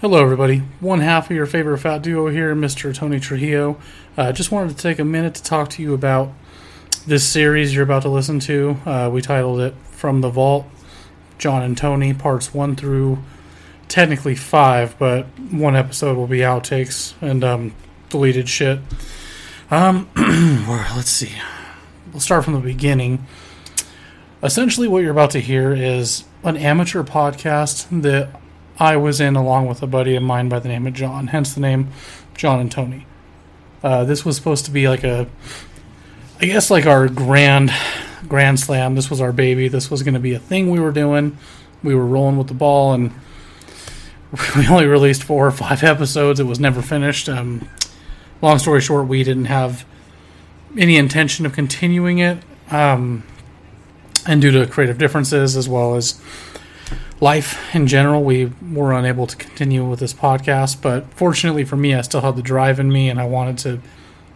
Hello, everybody. One half of your favorite fat duo here, Mr. Tony Trujillo. Uh, just wanted to take a minute to talk to you about this series you're about to listen to. Uh, we titled it From the Vault, John and Tony, parts one through technically five, but one episode will be outtakes and um, deleted shit. Um, let's see. We'll start from the beginning. Essentially, what you're about to hear is an amateur podcast that I was in along with a buddy of mine by the name of John, hence the name John and Tony. Uh, this was supposed to be like a, I guess like our grand, grand slam. This was our baby. This was going to be a thing we were doing. We were rolling with the ball, and we only released four or five episodes. It was never finished. Um, long story short, we didn't have any intention of continuing it, um, and due to creative differences as well as life in general, we were unable to continue with this podcast. But fortunately for me, I still had the drive in me, and I wanted to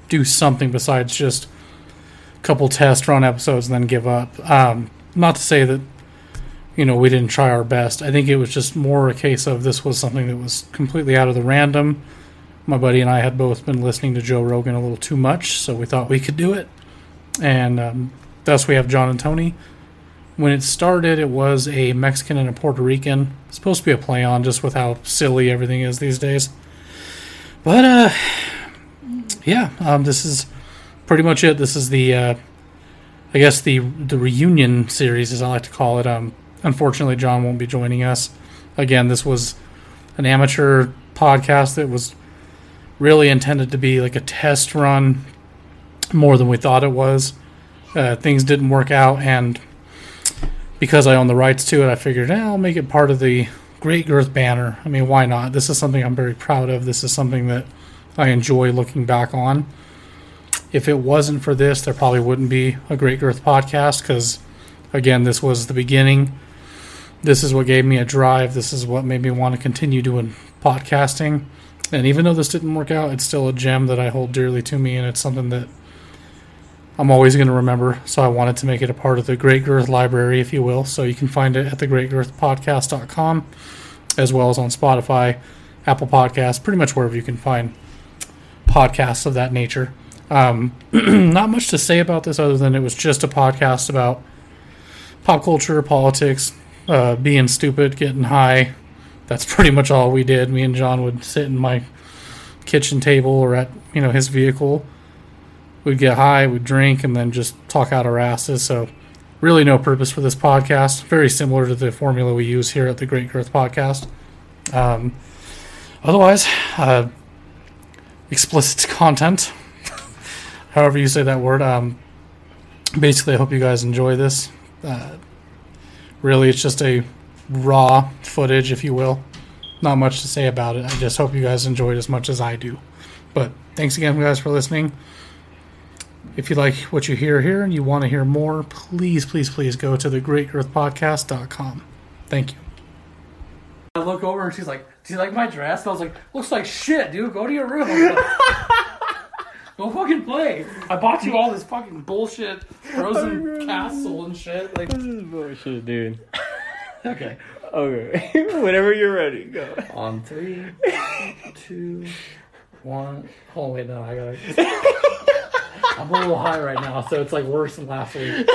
do something besides just a couple test run episodes and then give up. Um, not to say that you know we didn't try our best. I think it was just more a case of this was something that was completely out of the random. My buddy and I had both been listening to Joe Rogan a little too much, so we thought we could do it. And um, thus, we have John and Tony when it started, it was a Mexican and a Puerto Rican. It's supposed to be a play on just with how silly everything is these days. But uh, yeah, um, this is pretty much it. This is the, uh, I guess the the reunion series, as I like to call it. Um, unfortunately, John won't be joining us. Again, this was an amateur podcast that was really intended to be like a test run more than we thought it was. Uh, things didn't work out, and because I own the rights to it, I figured eh, I'll make it part of the Great Girth banner. I mean, why not? This is something I'm very proud of. This is something that I enjoy looking back on. If it wasn't for this, there probably wouldn't be a Great Girth podcast because, again, this was the beginning. This is what gave me a drive. This is what made me want to continue doing podcasting. And even though this didn't work out, it's still a gem that I hold dearly to me, and it's something that I'm always going to remember. So I wanted to make it a part of the Great Girth library, if you will. So you can find it at the thegreatgirthpodcast.com as well as on Spotify, Apple Podcasts, pretty much wherever you can find podcasts of that nature. Um, not much to say about this other than it was just a podcast about pop culture, politics, uh, being stupid, getting high. That's pretty much all we did. Me and John would sit in my kitchen table or at you know his vehicle we'd get high, we'd drink, and then just talk out our asses. So, really, no purpose for this podcast. Very similar to the formula we use here at the Great Girth Podcast. Um, otherwise, uh, explicit content, however you say that word. Um, basically, I hope you guys enjoy this. Uh, really, it's just a raw footage, if you will. Not much to say about it. I just hope you guys enjoyed as much as I do. But thanks again, guys, for listening. If you like what you hear here and you want to hear more, please, please, please go to thegreatgirthpodcast.com. Thank you. I look over and she's like, "Do you like my dress?" And I was like, "Looks like shit, dude. Go to your room. Go fucking play. I bought you all this fucking bullshit frozen castle and shit. Like, This is bullshit, dude. okay. Okay, whenever you're ready, go. On three, two, one. Oh wait, no, I gotta. I'm a little high right now, so it's like worse than last week.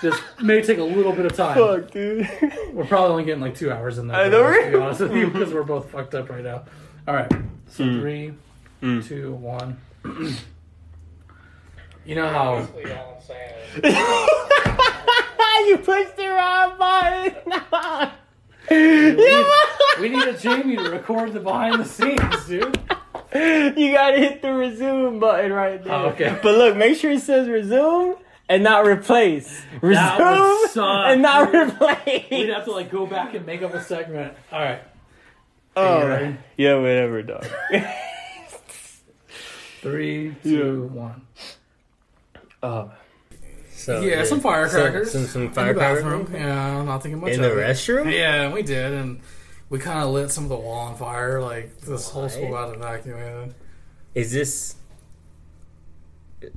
This may take a little bit of time. Fuck, dude. We're probably only getting like two hours in there. I know, To be honest with you, because we're both fucked up right now. All right, so Mm. three, Mm. two, one. you know how you pushed the wrong button. we need a Jamie to record the behind the scenes, dude. you gotta hit the resume button right there. Oh, okay. But look, make sure it says resume and not replace. Resume That would suck, and not dude. replace. We'd have to like go back and make up a segment. All right. oh, you ready? yeah, whatever, dog. Three, two, one. oh. So Yeah, some firecrackers. Some, some, some in the firecrackers bathroom. Yeah, not thinking much in of the it. restroom. Yeah, we did, and we kind of lit some of the wall on fire. Like this whole school got evacuated. Is this?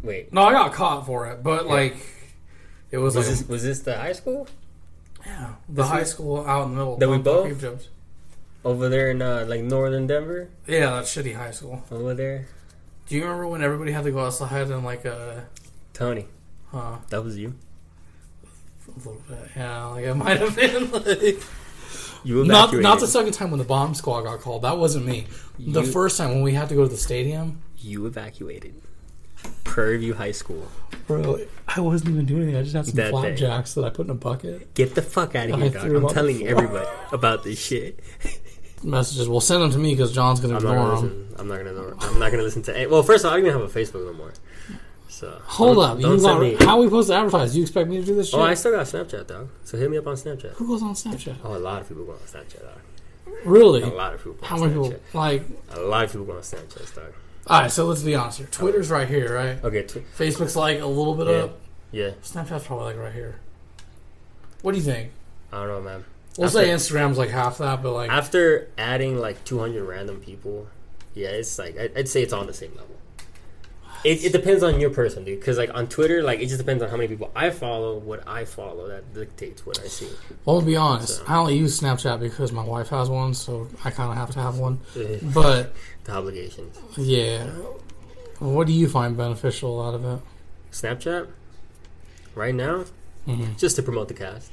Wait, No, I got caught for it, but like it was, was like this was this the high school? Yeah, the This high is- school out in the middle. That we both? Jobs. Over there in uh, like northern Denver. Yeah, that shitty high school. Over there, Do you remember when everybody had to go outside and like uh, Tony. uh That was you. a little bit? Yeah, like it might have been like You not evacuated. not the second time when the bomb squad got called. That wasn't me. The You- first time when we had to go to the stadium. You evacuated. Prairie View High School. Bro, I wasn't even doing anything. I just had some That day. flapjacks that I put in a bucket. Get the fuck out of I here, dog. threw him I'm the telling floor. everybody about this shit. Messages. Well, send them to me because John's gonna I'm not ignore gonna them. listen. I'm not gonna. Know, I'm not gonna listen to. Any, well, first of all, I don't even have a Facebook no more. So Hold up, Don't you send got, me. how are we supposed to advertise? Do you expect me to do this shit? Oh, I still got Snapchat, dog. So hit me up on Snapchat. Who goes on Snapchat? Oh, a lot of people go on Snapchat, dog. Really? A lot of people. Go How on many people? Snapchat. Like, A lot of people go on Snapchat, dog. all right. So let's be honest here. Twitter's right here, right? Okay. Tw- Facebook's like a little bit Yeah. up. yeah. Snapchat's probably like right here. What do you think? I don't know, man. We'll After- say Instagram's like half that, but like After adding like 200 random people, yeah, it's like I- I'd say it's on the same level. It, it depends on your person, dude. Because like on Twitter, like it just depends on how many people I follow. What I follow that dictates what I see. Well, to be honest, So- I only use Snapchat because my wife has one, so I kind of have to have one. But the obligations. yeah, what do you find beneficial out of it? Snapchat, right now, Mhm. just to promote the cast.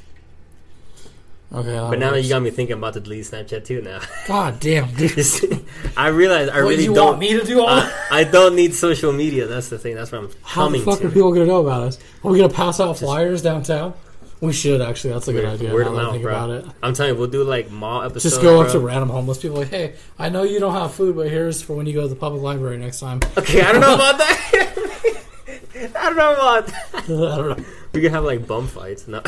Okay, But now that you got me thinking, I'm about to delete Snapchat too. Now, God damn, dude. I realize I What, really you don't. want me to do all that? I, I don't need social media. That's the thing. That's what I'm How the coming fuck to. are people gonna know about us? Are we gonna pass out flyers downtown? We should actually. That's a good Word- idea. word now of that I mouth, think bro. about it. I'm telling you, we'll do like mall episodes. Just go up to random homeless people like, hey, I know you don't have food, but here's for when you go to the public library next time. Okay, I don't know about that. I don't know about that. I don't know. We could have like bum fights. No.